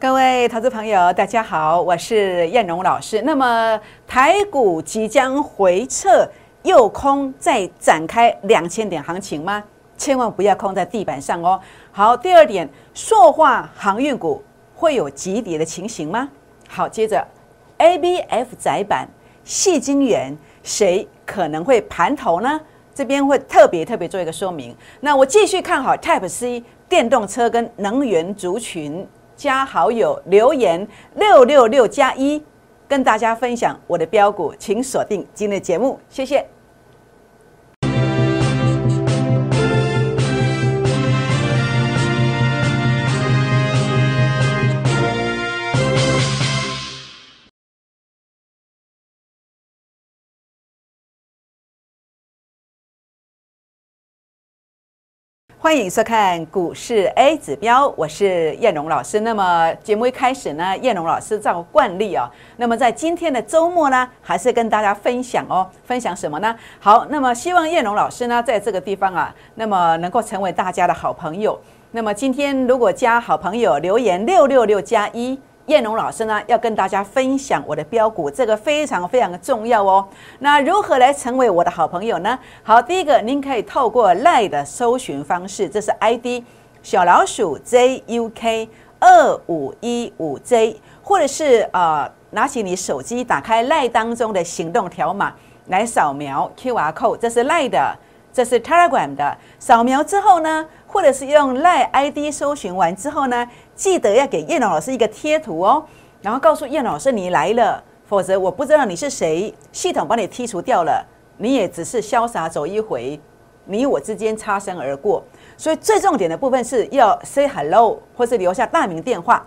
各位投资朋友，大家好，我是燕荣老师。那么台股即将回撤，又空再展开两千点行情吗？千万不要空在地板上哦。好，第二点，塑化航运股会有急跌的情形吗？好，接着 A B F 窄板、细晶圆，谁可能会盘头呢？这边会特别特别做一个说明。那我继续看好 Type C 电动车跟能源族群。加好友留言六六六加一，跟大家分享我的标股，请锁定今天的节目，谢谢。欢迎收看股市 A 指标，我是燕荣老师。那么节目一开始呢，燕荣老师照惯例哦，那么在今天的周末呢，还是跟大家分享哦，分享什么呢？好，那么希望燕荣老师呢，在这个地方啊，那么能够成为大家的好朋友。那么今天如果加好朋友留言六六六加一。燕龙老师呢，要跟大家分享我的标股，这个非常非常的重要哦。那如何来成为我的好朋友呢？好，第一个，您可以透过赖的搜寻方式，这是 ID 小老鼠 JUK 二五一五 J，或者是呃，拿起你手机，打开赖当中的行动条码来扫描 QR code，这是赖的，这是 Telegram 的。扫描之后呢，或者是用赖 ID 搜寻完之后呢？记得要给叶老师一个贴图哦，然后告诉叶老师你来了，否则我不知道你是谁，系统把你剔除掉了，你也只是潇洒走一回，你我之间擦身而过。所以最重点的部分是要 say hello，或是留下大名电话，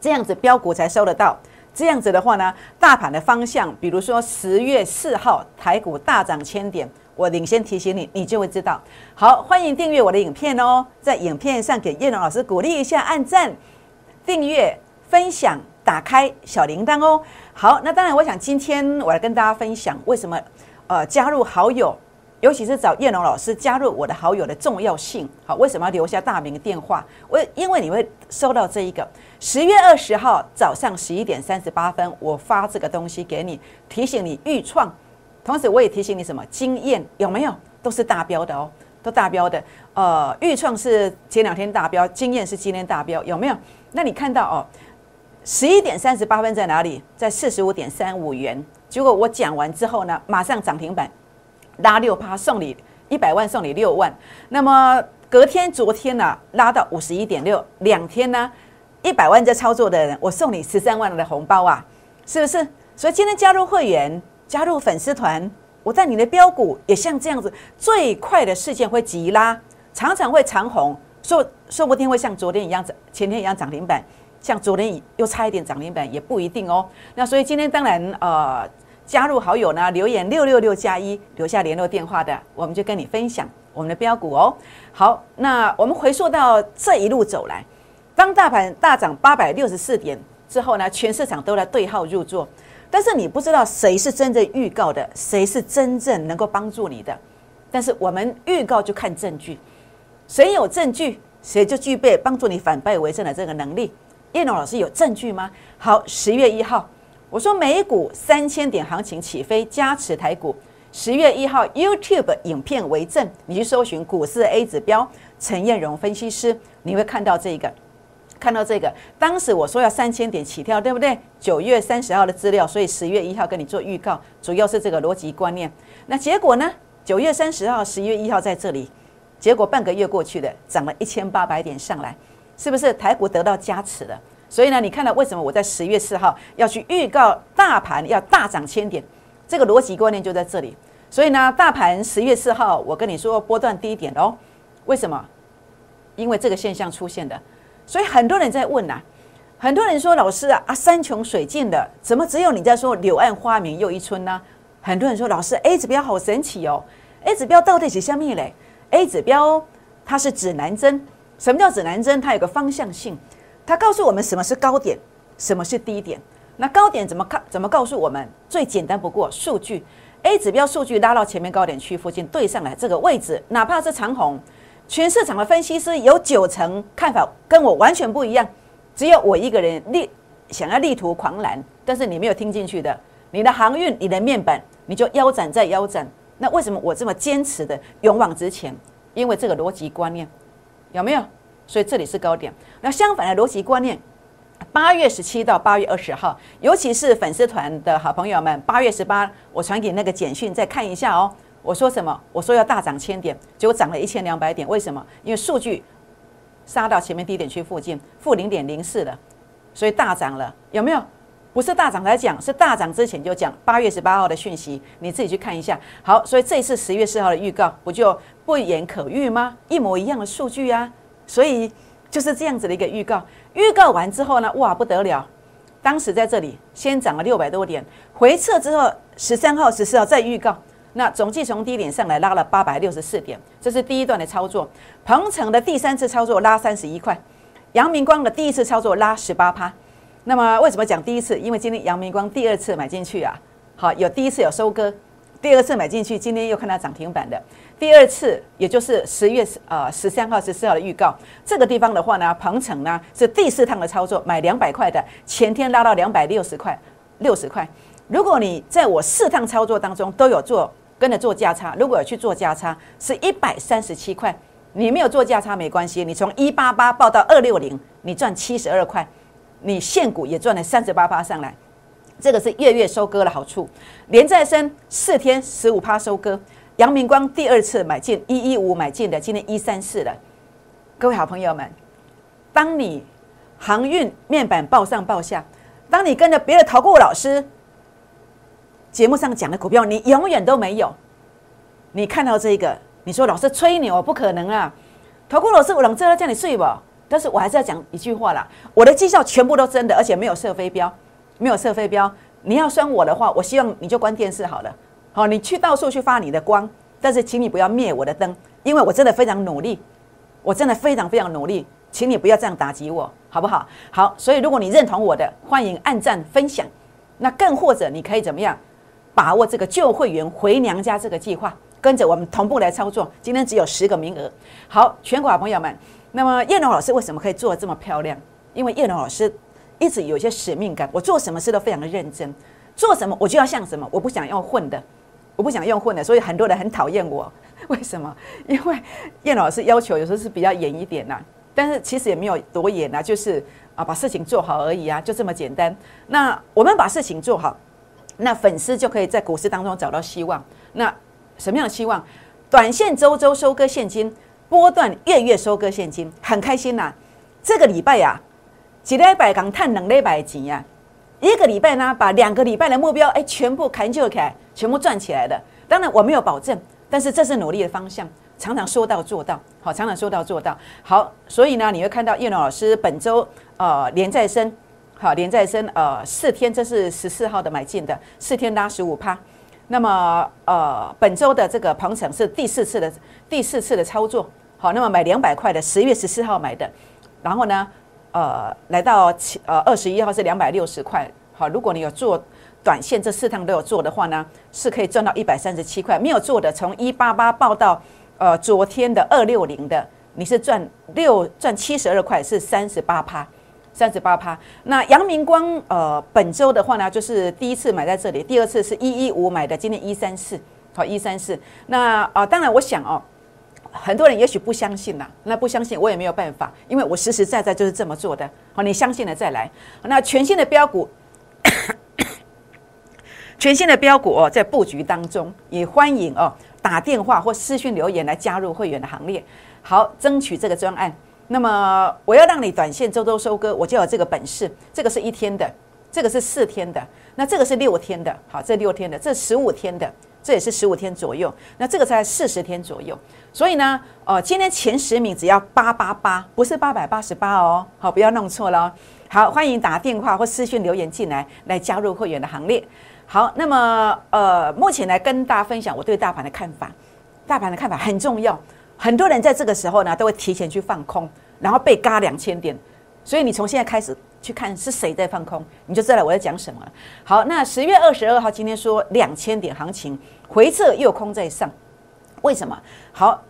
这样子标股才收得到。这样子的话呢，大盘的方向，比如说十月四号台股大涨千点，我领先提醒你，你就会知道。好，欢迎订阅我的影片哦，在影片上给叶龙老师鼓励一下，按赞、订阅、分享、打开小铃铛哦。好，那当然，我想今天我来跟大家分享为什么呃加入好友。尤其是找叶龙老师加入我的好友的重要性，好，为什么要留下大名电话？为因为你会收到这一个十月二十号早上十一点三十八分，我发这个东西给你，提醒你预创，同时我也提醒你什么经验有没有？都是大标的哦，都大标的。呃，预创是前两天大标，经验是今天大标，有没有？那你看到哦，十一点三十八分在哪里？在四十五点三五元。结果我讲完之后呢，马上涨停板。拉六趴送你一百万，送你六万。那么隔天昨天呢，拉到五十一点六，两天呢，一百万在操作的人，我送你十三万的红包啊，是不是？所以今天加入会员，加入粉丝团，我在你的标股也像这样子，最快的事件会急拉，常常会长红，说说不定会像昨天一样，前天一样涨停板，像昨天又差一点涨停板也不一定哦。那所以今天当然呃。加入好友呢，留言六六六加一，留下联络电话的，我们就跟你分享我们的标股哦。好，那我们回溯到这一路走来，当大盘大涨八百六十四点。之后呢，全市场都在对号入座，但是你不知道谁是真正预告的，谁是真正能够帮助你的。但是我们预告就看证据，谁有证据，谁就具备帮助你反败为胜的这个能力。叶龙老师有证据吗？好，十月一号。我说美股三千点行情起飞，加持台股。十月一号 YouTube 影片为证，你去搜寻股市 A 指标，陈彦荣分析师，你会看到这个，看到这个。当时我说要三千点起跳，对不对？九月三十号的资料，所以十月一号跟你做预告，主要是这个逻辑观念。那结果呢？九月三十号、十一月一号在这里，结果半个月过去的，涨了一千八百点上来，是不是台股得到加持了？所以呢，你看到为什么我在十月四号要去预告大盘要大涨千点？这个逻辑观念就在这里。所以呢，大盘十月四号我跟你说波段低点哦。为什么？因为这个现象出现的。所以很多人在问呐，很多人说老师啊啊山穷水尽的，怎么只有你在说柳暗花明又一村呢？很多人说老师 A 指标好神奇哦，A 指标到底是什么嘞？A 指标它是指南针。什么叫指南针？它有个方向性。它告诉我们什么是高点，什么是低点。那高点怎么看？怎么告诉我们？最简单不过，数据 A 指标数据拉到前面高点区附近对上来这个位置，哪怕是长虹，全市场的分析师有九成看法跟我完全不一样，只有我一个人力想要力图狂澜，但是你没有听进去的，你的航运、你的面板，你就腰斩再腰斩。那为什么我这么坚持的勇往直前？因为这个逻辑观念有没有？所以这里是高点。那相反的逻辑观念，八月十七到八月二十号，尤其是粉丝团的好朋友们，八月十八我传给那个简讯，再看一下哦。我说什么？我说要大涨千点，结果涨了一千两百点。为什么？因为数据杀到前面低点区附近，负零点零四了，所以大涨了。有没有？不是大涨才讲，是大涨之前就讲。八月十八号的讯息，你自己去看一下。好，所以这次十月四号的预告，不就不言可喻吗？一模一样的数据啊，所以就是这样子的一个预告。预告完之后呢，哇，不得了！当时在这里先涨了六百多点，回撤之后，十三号、十四号再预告。那总计从低点上来拉了八百六十四点，这是第一段的操作。鹏程的第三次操作拉三十一块，阳明光的第一次操作拉十八趴。那么为什么讲第一次？因为今天阳明光第二次买进去啊，好，有第一次有收割，第二次买进去，今天又看到涨停板的。第二次也就是十月十呃十三号、十四号的预告，这个地方的话呢，鹏程呢是第四趟的操作，买两百块的，前天拉到两百六十块，六十块。如果你在我四趟操作当中都有做。跟着做价差，如果有去做价差，是一百三十七块。你没有做价差没关系，你从一八八报到二六零，你赚七十二块，你现股也赚了三十八趴上来。这个是月月收割的好处。连再生四天十五趴收割，阳明光第二次买进一一五买进的，今天一三四了。各位好朋友们，当你航运面板报上报下，当你跟着别的投顾老师。节目上讲的股票，你永远都没有。你看到这个，你说老师吹牛，不可能啊！投顾老师我能知道叫你睡不？但是我还是要讲一句话啦，我的绩效全部都真的，而且没有射飞镖，没有射飞镖。你要酸我的话，我希望你就关电视好了。好，你去到处去发你的光，但是请你不要灭我的灯，因为我真的非常努力，我真的非常非常努力，请你不要这样打击我，好不好？好，所以如果你认同我的，欢迎按赞分享。那更或者你可以怎么样？把握这个旧会员回娘家这个计划，跟着我们同步来操作。今天只有十个名额。好，全国好朋友们，那么叶龙老师为什么可以做的这么漂亮？因为叶龙老师一直有一些使命感，我做什么事都非常的认真，做什么我就要像什么，我不想用混的，我不想用混的，所以很多人很讨厌我。为什么？因为叶老师要求有时候是比较严一点呐，但是其实也没有多严呐，就是啊把事情做好而已啊，就这么简单。那我们把事情做好。那粉丝就可以在股市当中找到希望。那什么样的希望？短线周周收割现金，波段月月收割现金，很开心呐。这个礼拜呀，几礼拜刚探两礼拜钱呀，一个礼拜呢，把两个礼拜的目标哎全部砍就砍，全部赚起来的。当然我没有保证，但是这是努力的方向，常常说到做到。好，常常说到做到。好，所以呢，你会看到叶龙老师本周呃连再生。好，连再生呃四天，这是十四号的买进的，四天拉十五趴。那么呃本周的这个鹏程是第四次的第四次的操作。好，那么买两百块的，十月十四号买的，然后呢呃来到七呃二十一号是两百六十块。好，如果你有做短线，这四趟都有做的话呢，是可以赚到一百三十七块。没有做的，从一八八报到呃昨天的二六零的，你是赚六赚七十二块，是三十八趴。三十八趴。那阳明光呃，本周的话呢，就是第一次买在这里，第二次是一一五买的，今天一三四，好一三四。那啊，当然我想哦，很多人也许不相信呐，那不相信我也没有办法，因为我实实在在就是这么做的。好，你相信了再来。那全新的标股，全新的标股哦，在布局当中，也欢迎哦打电话或私讯留言来加入会员的行列，好争取这个专案。那么我要让你短线周周收割，我就有这个本事。这个是一天的，这个是四天的，那这个是六天的。好，这六天的，这十五天的，这也是十五天左右。那这个才四十天左右。所以呢，哦，今天前十名只要八八八，不是八百八十八哦。好，不要弄错了。好，欢迎打电话或私信留言进来，来加入会员的行列。好，那么呃，目前来跟大家分享我对大盘的看法。大盘的看法很重要。很多人在这个时候呢，都会提前去放空，然后被嘎两千点。所以你从现在开始去看是谁在放空，你就知道我在讲什么。好，那十月二十二号今天说两千点行情回撤又空在上，为什么？好，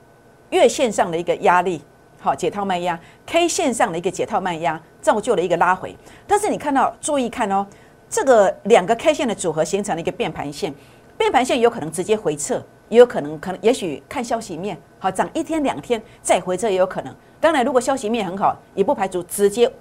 月线上的一个压力好解套卖压，K 线上的一个解套卖压造就了一个拉回。但是你看到，注意看哦，这个两个 K 线的组合形成了一个变盘线，变盘线有可能直接回撤，也有可能可能也许看消息面，好涨一天两天再回撤也有可能。当然，如果消息面很好，也不排除直接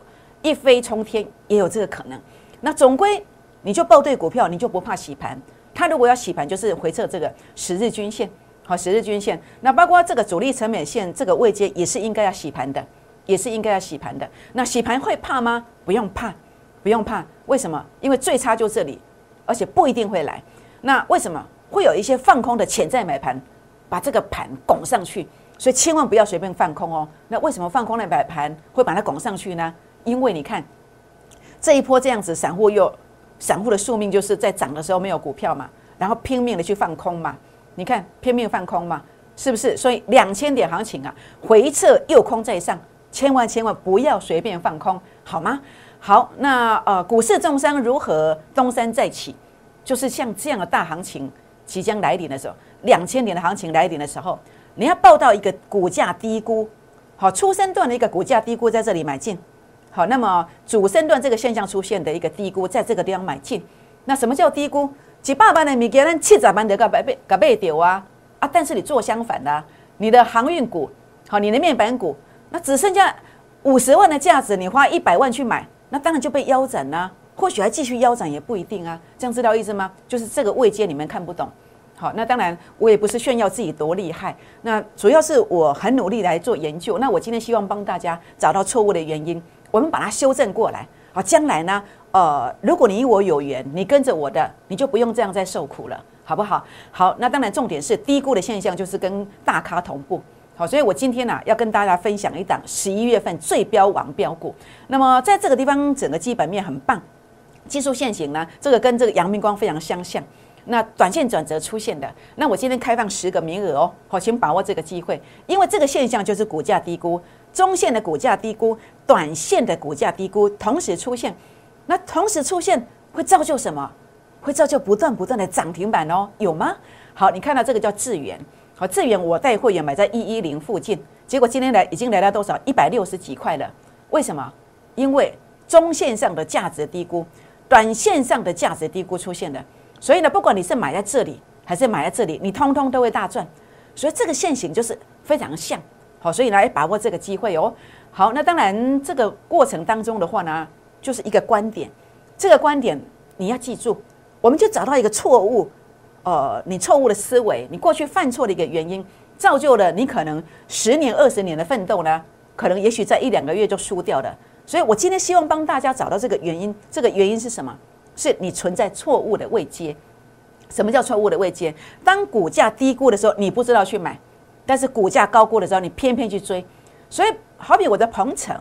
一飞冲天，也有这个可能。那总归你就报对股票，你就不怕洗盘。它如果要洗盘，就是回撤这个十日均线，好，十日均线。那包括这个主力成本线这个位阶也是应该要洗盘的，也是应该要洗盘的。那洗盘会怕吗？不用怕，不用怕。为什么？因为最差就这里，而且不一定会来。那为什么会有一些放空的潜在买盘，把这个盘拱上去？所以千万不要随便放空哦。那为什么放空的买盘会把它拱上去呢？因为你看这一波这样子，散户又散户的宿命就是在涨的时候没有股票嘛，然后拼命的去放空嘛。你看拼命放空嘛，是不是？所以两千点行情啊，回撤又空在上，千万千万不要随便放空，好吗？好，那呃，股市重伤如何东山再起？就是像这样的大行情即将来临的时候，两千点的行情来临的时候。你要报到一个股价低估，好，初升段的一个股价低估在这里买进，好，那么主升段这个现象出现的一个低估，在这个地方买进，那什么叫低估？几百万的米给人七十万的个百倍个倍丢啊啊！但是你做相反的，你的航运股，好，你的面板股，那只剩下五十万的价值，你花一百万去买，那当然就被腰斩了，或许还继续腰斩也不一定啊，这样知道意思吗？就是这个位阶你们看不懂。好，那当然我也不是炫耀自己多厉害，那主要是我很努力来做研究。那我今天希望帮大家找到错误的原因，我们把它修正过来。好，将来呢，呃，如果你我有缘，你跟着我的，你就不用这样再受苦了，好不好？好，那当然重点是低估的现象就是跟大咖同步。好，所以我今天呢要跟大家分享一档十一月份最标王标股。那么在这个地方，整个基本面很棒，技术线型呢，这个跟这个阳明光非常相像。那短线转折出现的，那我今天开放十个名额哦，好，请把握这个机会，因为这个现象就是股价低估，中线的股价低估，短线的股价低估同时出现，那同时出现会造就什么？会造就不断不断的涨停板哦，有吗？好，你看到这个叫智源，好，智源我带会员买在一一零附近，结果今天来已经来到多少？一百六十几块了，为什么？因为中线上的价值低估，短线上的价值低估出现了。所以呢，不管你是买在这里还是买在这里，你通通都会大赚。所以这个现形就是非常像，好，所以来把握这个机会哦。好，那当然这个过程当中的话呢，就是一个观点，这个观点你要记住，我们就找到一个错误，呃，你错误的思维，你过去犯错的一个原因，造就了你可能十年、二十年的奋斗呢，可能也许在一两个月就输掉了。所以我今天希望帮大家找到这个原因，这个原因是什么？是你存在错误的位阶。什么叫错误的位阶？当股价低估的时候，你不知道去买；但是股价高估的时候，你偏偏去追。所以，好比我的鹏程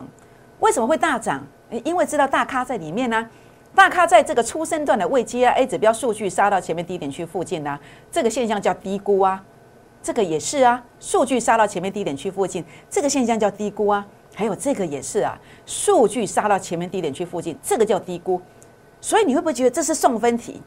为什么会大涨？因为知道大咖在里面呢。大咖在这个出生段的位阶啊，A 指标数据杀到前面低点区附近呢，这个现象叫低估啊。这个也是啊，数据杀到前面低点区附近，这个现象叫低估啊。还有这个也是啊，数据杀到前面低点去附近，这个叫低估。所以你会不会觉得这是送分题？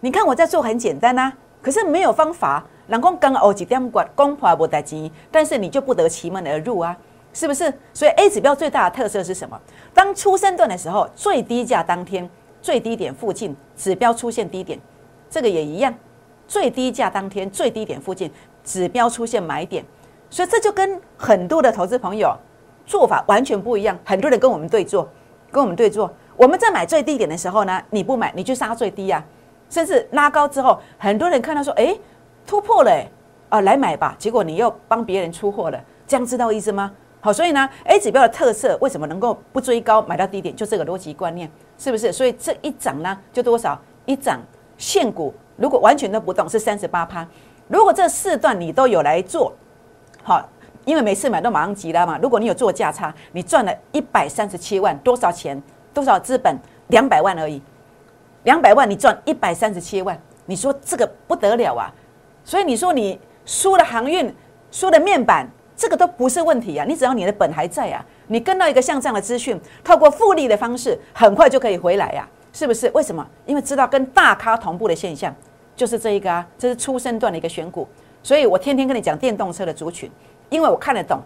你看我在做很简单呐，可是没有方法。人工刚熬几点管，公华不带金，但是你就不得其门而入啊，是不是？所以 A 指标最大的特色是什么？当出生段的时候，最低价当天最低点附近指标出现低点，这个也一样，最低价当天最低点附近指标出现买点，所以这就跟很多的投资朋友做法完全不一样。很多人跟我们对做，跟我们对做。我们在买最低点的时候呢，你不买，你就杀最低呀，甚至拉高之后，很多人看到说，哎，突破了，啊，来买吧，结果你又帮别人出货了，这样知道意思吗？好，所以呢，A 指标的特色为什么能够不追高买到低点，就这个逻辑观念，是不是？所以这一涨呢，就多少？一涨现股如果完全都不动是三十八趴，如果这四段你都有来做，好，因为每次买都马上急了嘛，如果你有做价差，你赚了一百三十七万，多少钱？多少资本？两百万而已，两百万你赚一百三十七万，你说这个不得了啊！所以你说你输了航运，输了面板，这个都不是问题啊！你只要你的本还在啊，你跟到一个像这样的资讯，透过复利的方式，很快就可以回来呀，是不是？为什么？因为知道跟大咖同步的现象，就是这一个啊，这是出生段的一个选股，所以我天天跟你讲电动车的族群，因为我看得懂。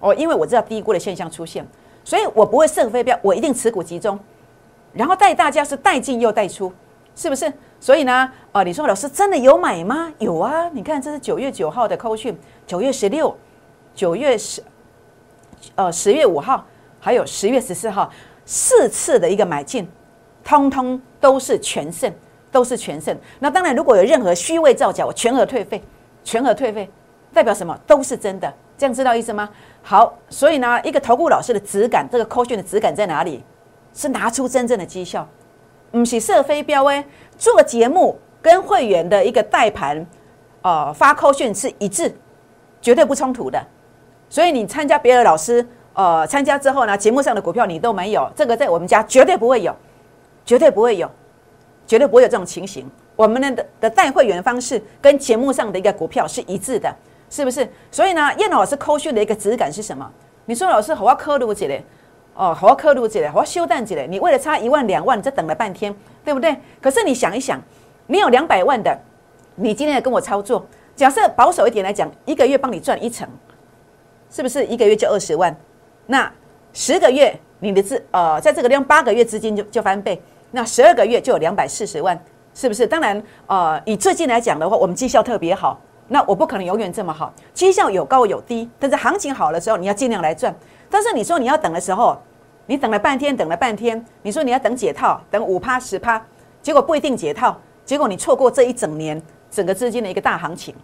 哦，因为我知道低估的现象出现，所以我不会设飞镖，我一定持股集中，然后带大家是带进又带出，是不是？所以呢，呃，你说老师真的有买吗？有啊，你看这是九月九号的扣讯，九月十六，九月十，呃，十月五号，还有十月十四号，四次的一个买进，通通都是全胜，都是全胜。那当然，如果有任何虚伪造假，我全额退费，全额退费，代表什么？都是真的。这样知道意思吗？好，所以呢，一个投顾老师的质感，这个扣讯的质感在哪里？是拿出真正的绩效，不是射飞镖哎。做节目跟会员的一个带盘，呃，发扣讯是一致，绝对不冲突的。所以你参加别的老师，呃，参加之后呢，节目上的股票你都没有，这个在我们家绝对不会有，绝对不会有，绝对不会有这种情形。我们的的带会员方式跟节目上的一个股票是一致的。是不是？所以呢，燕老师扣讯的一个质感是什么？你说老师好要刻录起来，哦，好要刻录起来，好要修蛋起来。你为了差一万两万，你等了半天，对不对？可是你想一想，你有两百万的，你今天跟我操作，假设保守一点来讲，一个月帮你赚一成，是不是一个月就二十万？那十个月你的资呃，在这个地方八个月资金就就翻倍，那十二个月就有两百四十万，是不是？当然，呃，以最近来讲的话，我们绩效特别好。那我不可能永远这么好，绩效有高有低，但是行情好的时候，你要尽量来赚。但是你说你要等的时候，你等了半天，等了半天，你说你要等解套，等五趴十趴，结果不一定解套，结果你错过这一整年整个资金的一个大行情。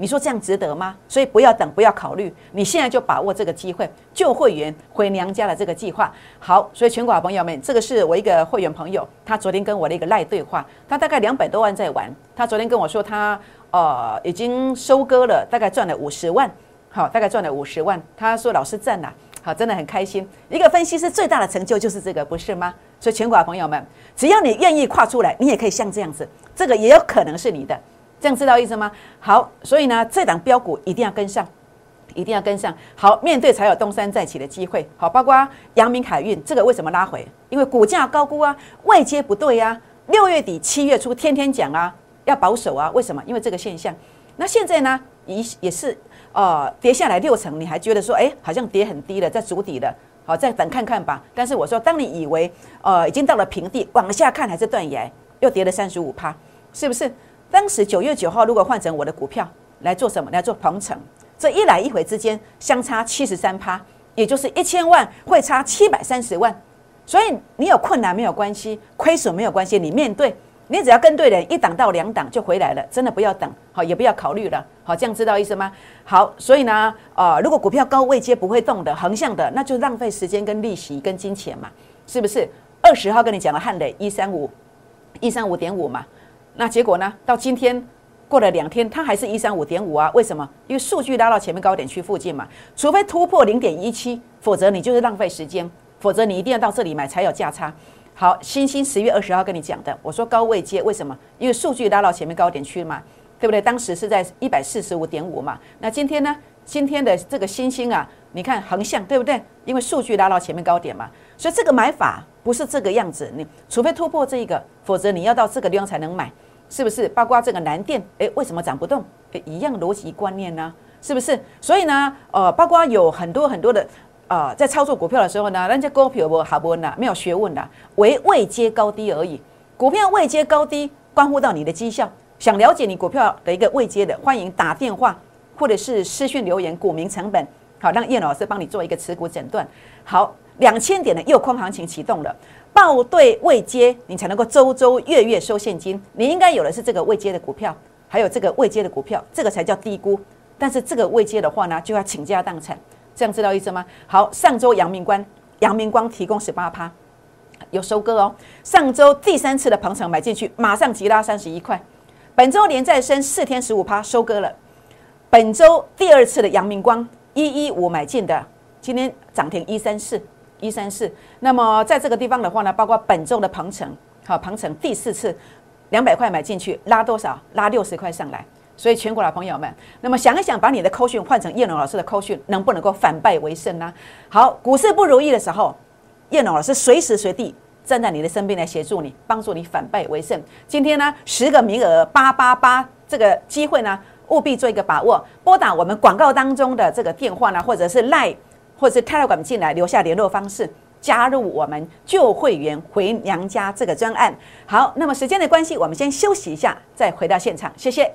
你说这样值得吗？所以不要等，不要考虑，你现在就把握这个机会，救会员回娘家的这个计划。好，所以全国朋友们，这个是我一个会员朋友，他昨天跟我的一个赖对话，他大概两百多万在玩，他昨天跟我说他呃已经收割了，大概赚了五十万，好，大概赚了五十万。他说老师赞呐，好，真的很开心。一个分析师最大的成就就是这个，不是吗？所以全国朋友们，只要你愿意跨出来，你也可以像这样子，这个也有可能是你的。这样知道意思吗？好，所以呢，这档标股一定要跟上，一定要跟上。好，面对才有东山再起的机会。好，包括阳明海运，这个为什么拉回？因为股价高估啊，外接不对呀。六月底七月初天天讲啊，要保守啊。为什么？因为这个现象。那现在呢，也也是呃跌下来六成，你还觉得说，哎，好像跌很低了，在筑底了。好，再等看看吧。但是我说，当你以为呃已经到了平地，往下看还是断崖，又跌了三十五趴，是不是？当时九月九号，如果换成我的股票来做什么？来做鹏程，这一来一回之间相差七十三趴，也就是一千万会差七百三十万。所以你有困难没有关系，亏损没有关系，你面对，你只要跟对人，一档到两档就回来了，真的不要等，好也不要考虑了，好这样知道意思吗？好，所以呢，呃，如果股票高位接不会动的横向的，那就浪费时间跟利息跟金钱嘛，是不是？二十号跟你讲了汉磊一三五一三五点五嘛。那结果呢？到今天过了两天，它还是一三五点五啊？为什么？因为数据拉到前面高点区附近嘛。除非突破零点一七，否则你就是浪费时间。否则你一定要到这里买才有价差。好，星星十月二十号跟你讲的，我说高位接，为什么？因为数据拉到前面高点区嘛，对不对？当时是在一百四十五点五嘛。那今天呢？今天的这个星星啊，你看横向对不对？因为数据拉到前面高点嘛，所以这个买法不是这个样子。你除非突破这个，否则你要到这个地方才能买。是不是？包括这个蓝电，诶，为什么涨不动？诶，一样逻辑观念呢？是不是？所以呢，呃，包括有很多很多的，呃，在操作股票的时候呢，人家股票不好不稳的，没有学问的，唯未接高低而已。股票未接高低，关乎到你的绩效。想了解你股票的一个未接的，欢迎打电话或者是私讯留言，股民成本，好，让叶老师帮你做一个持股诊断。好，两千点的右空行情启动了。报对未接，你才能够周周月月收现金。你应该有的是这个未接的股票，还有这个未接的股票，这个才叫低估。但是这个未接的话呢，就要倾家荡产，这样知道意思吗？好，上周阳明光，阳明光提供十八趴，有收割哦。上周第三次的鹏程买进去，马上急拉三十一块。本周连再升四天十五趴，收割了。本周第二次的阳明光一一五买进的，今天涨停一三四。一三四，那么在这个地方的话呢，包括本周的鹏程，好，鹏程第四次两百块买进去，拉多少？拉六十块上来。所以全国的朋友们，那么想一想，把你的扣讯换成叶龙老师的扣讯，能不能够反败为胜呢？好，股市不如意的时候，叶龙老师随时随地站在你的身边来协助你，帮助你反败为胜。今天呢，十个名额八八八这个机会呢，务必做一个把握，拨打我们广告当中的这个电话呢，或者是赖。或者是 Telegram 进来，留下联络方式，加入我们旧会员回娘家这个专案。好，那么时间的关系，我们先休息一下，再回到现场，谢谢。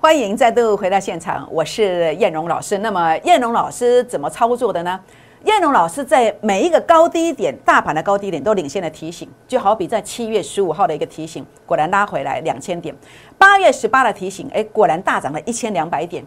欢迎再度回到现场，我是燕荣老师。那么燕荣老师怎么操作的呢？燕龙老师在每一个高低点，大盘的高低点都领先的提醒，就好比在七月十五号的一个提醒，果然拉回来两千点；八月十八的提醒，哎，果然大涨了一千两百点。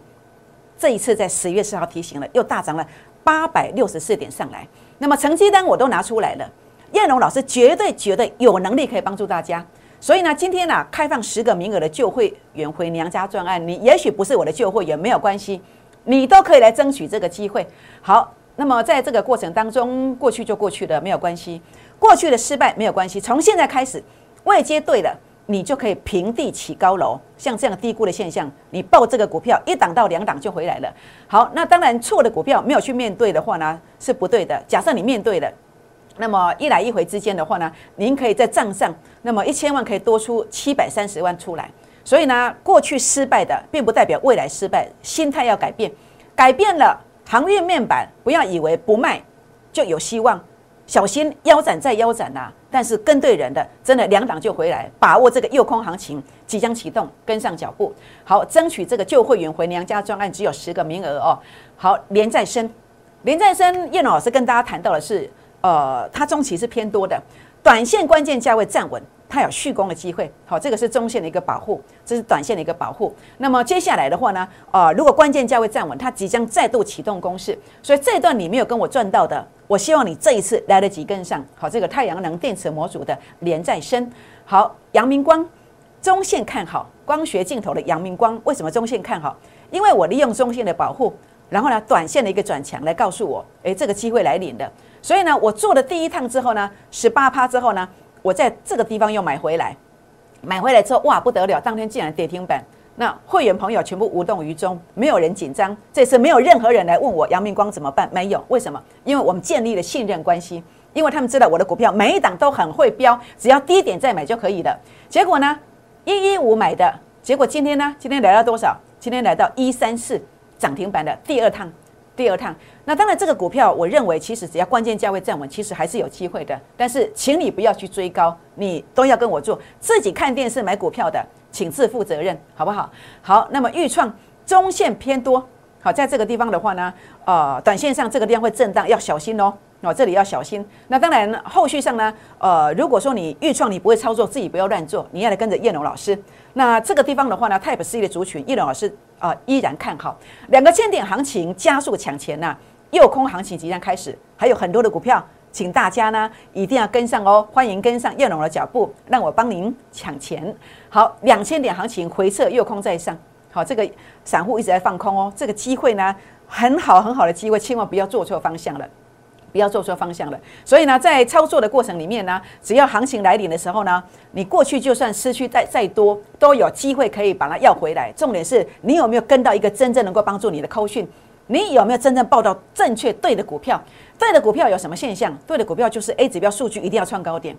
这一次在十月四号提醒了，又大涨了八百六十四点上来。那么成绩单我都拿出来了，燕龙老师绝对绝对有能力可以帮助大家。所以呢，今天呢，开放十个名额的旧会员回娘家专案，你也许不是我的旧会员，没有关系，你都可以来争取这个机会。好，那么在这个过程当中，过去就过去了，没有关系，过去的失败没有关系，从现在开始，位阶对了，你就可以平地起高楼。像这样低估的现象，你报这个股票一档到两档就回来了。好，那当然错的股票没有去面对的话呢，是不对的。假设你面对了。那么一来一回之间的话呢，您可以在账上，那么一千万可以多出七百三十万出来。所以呢，过去失败的并不代表未来失败，心态要改变，改变了航运面板，不要以为不卖就有希望，小心腰斩再腰斩呐。但是跟对人的，真的两档就回来，把握这个诱空行情即将启动，跟上脚步，好，争取这个旧会员回娘家专案只有十个名额哦。好，连再生，连再生，叶老师跟大家谈到的是。呃，它中期是偏多的，短线关键价位站稳，它有续攻的机会。好，这个是中线的一个保护，这是短线的一个保护。那么接下来的话呢，呃，如果关键价位站稳，它即将再度启动攻势。所以这段你没有跟我赚到的，我希望你这一次来得及跟上。好，这个太阳能电池模组的连再生，好，阳明光中线看好，光学镜头的阳明光为什么中线看好？因为我利用中线的保护，然后呢，短线的一个转强来告诉我，诶，这个机会来临的。所以呢，我做了第一趟之后呢，十八趴之后呢，我在这个地方又买回来，买回来之后哇不得了，当天竟然跌停板，那会员朋友全部无动于衷，没有人紧张，这次没有任何人来问我阳明光怎么办，没有，为什么？因为我们建立了信任关系，因为他们知道我的股票每一档都很会标，只要低点再买就可以了。结果呢，一一五买的结果，今天呢，今天来到多少？今天来到一三四涨停板的第二趟。第二趟，那当然这个股票，我认为其实只要关键价位站稳，其实还是有机会的。但是，请你不要去追高，你都要跟我做。自己看电视买股票的，请自负责任，好不好？好，那么预创中线偏多，好，在这个地方的话呢，呃，短线上这个地方会震荡，要小心哦。哦，这里要小心。那当然，后续上呢，呃，如果说你预创你不会操作，自己不要乱做，你要来跟着叶龙老师。那这个地方的话呢，Type C 的族群，叶龙老师。啊，依然看好两个千点行情加速抢钱呐，诱空行情即将开始，还有很多的股票，请大家呢一定要跟上哦，欢迎跟上叶龙的脚步，让我帮您抢钱。好，两千点行情回撤诱空在上，好，这个散户一直在放空哦，这个机会呢很好很好的机会，千万不要做错方向了。不要做错方向了，所以呢，在操作的过程里面呢，只要行情来临的时候呢，你过去就算失去再再多，都有机会可以把它要回来。重点是你有没有跟到一个真正能够帮助你的扣讯？你有没有真正报到正确对的股票？对的股票有什么现象？对的股票就是 A 指标数据一定要创高点，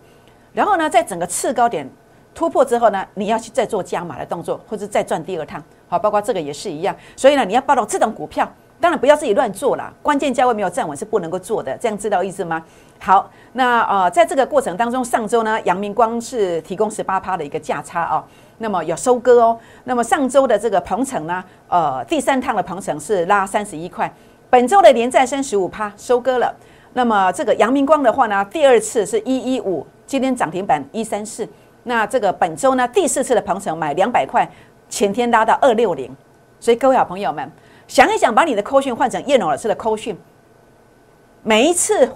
然后呢，在整个次高点突破之后呢，你要去再做加码的动作，或者再赚第二趟。好，包括这个也是一样。所以呢，你要报到这种股票。当然不要自己乱做了，关键价位没有站稳是不能够做的，这样知道意思吗？好，那呃，在这个过程当中，上周呢，阳明光是提供十八趴的一个价差哦，那么有收割哦，那么上周的这个鹏程呢，呃，第三趟的鹏程是拉三十一块，本周的连再升十五趴收割了，那么这个阳明光的话呢，第二次是一一五，今天涨停板一三四，那这个本周呢，第四次的鹏程买两百块，前天拉到二六零，所以各位好朋友们。想一想，把你的扣讯换成叶龙老师的扣讯，每一次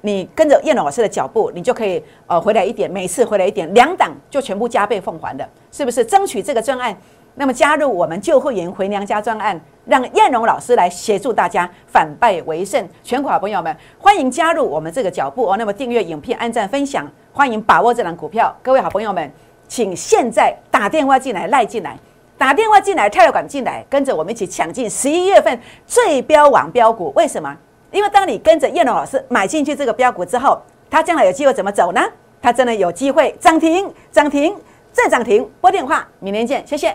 你跟着叶龙老师的脚步，你就可以呃回来一点，每次回来一点，两档就全部加倍奉还的，是不是？争取这个专案，那么加入我们旧会员回娘家专案，让燕龙老师来协助大家反败为胜。全国好朋友们，欢迎加入我们这个脚步哦。那么订阅影片、按赞、分享，欢迎把握这档股票。各位好朋友们，请现在打电话进来，赖进来。打电话进来，泰尔管进来，跟着我们一起抢进十一月份最标王标股。为什么？因为当你跟着叶龙老师买进去这个标股之后，它将来有机会怎么走呢？它真的有机会涨停，涨停再涨停。拨电话，明天见，谢谢。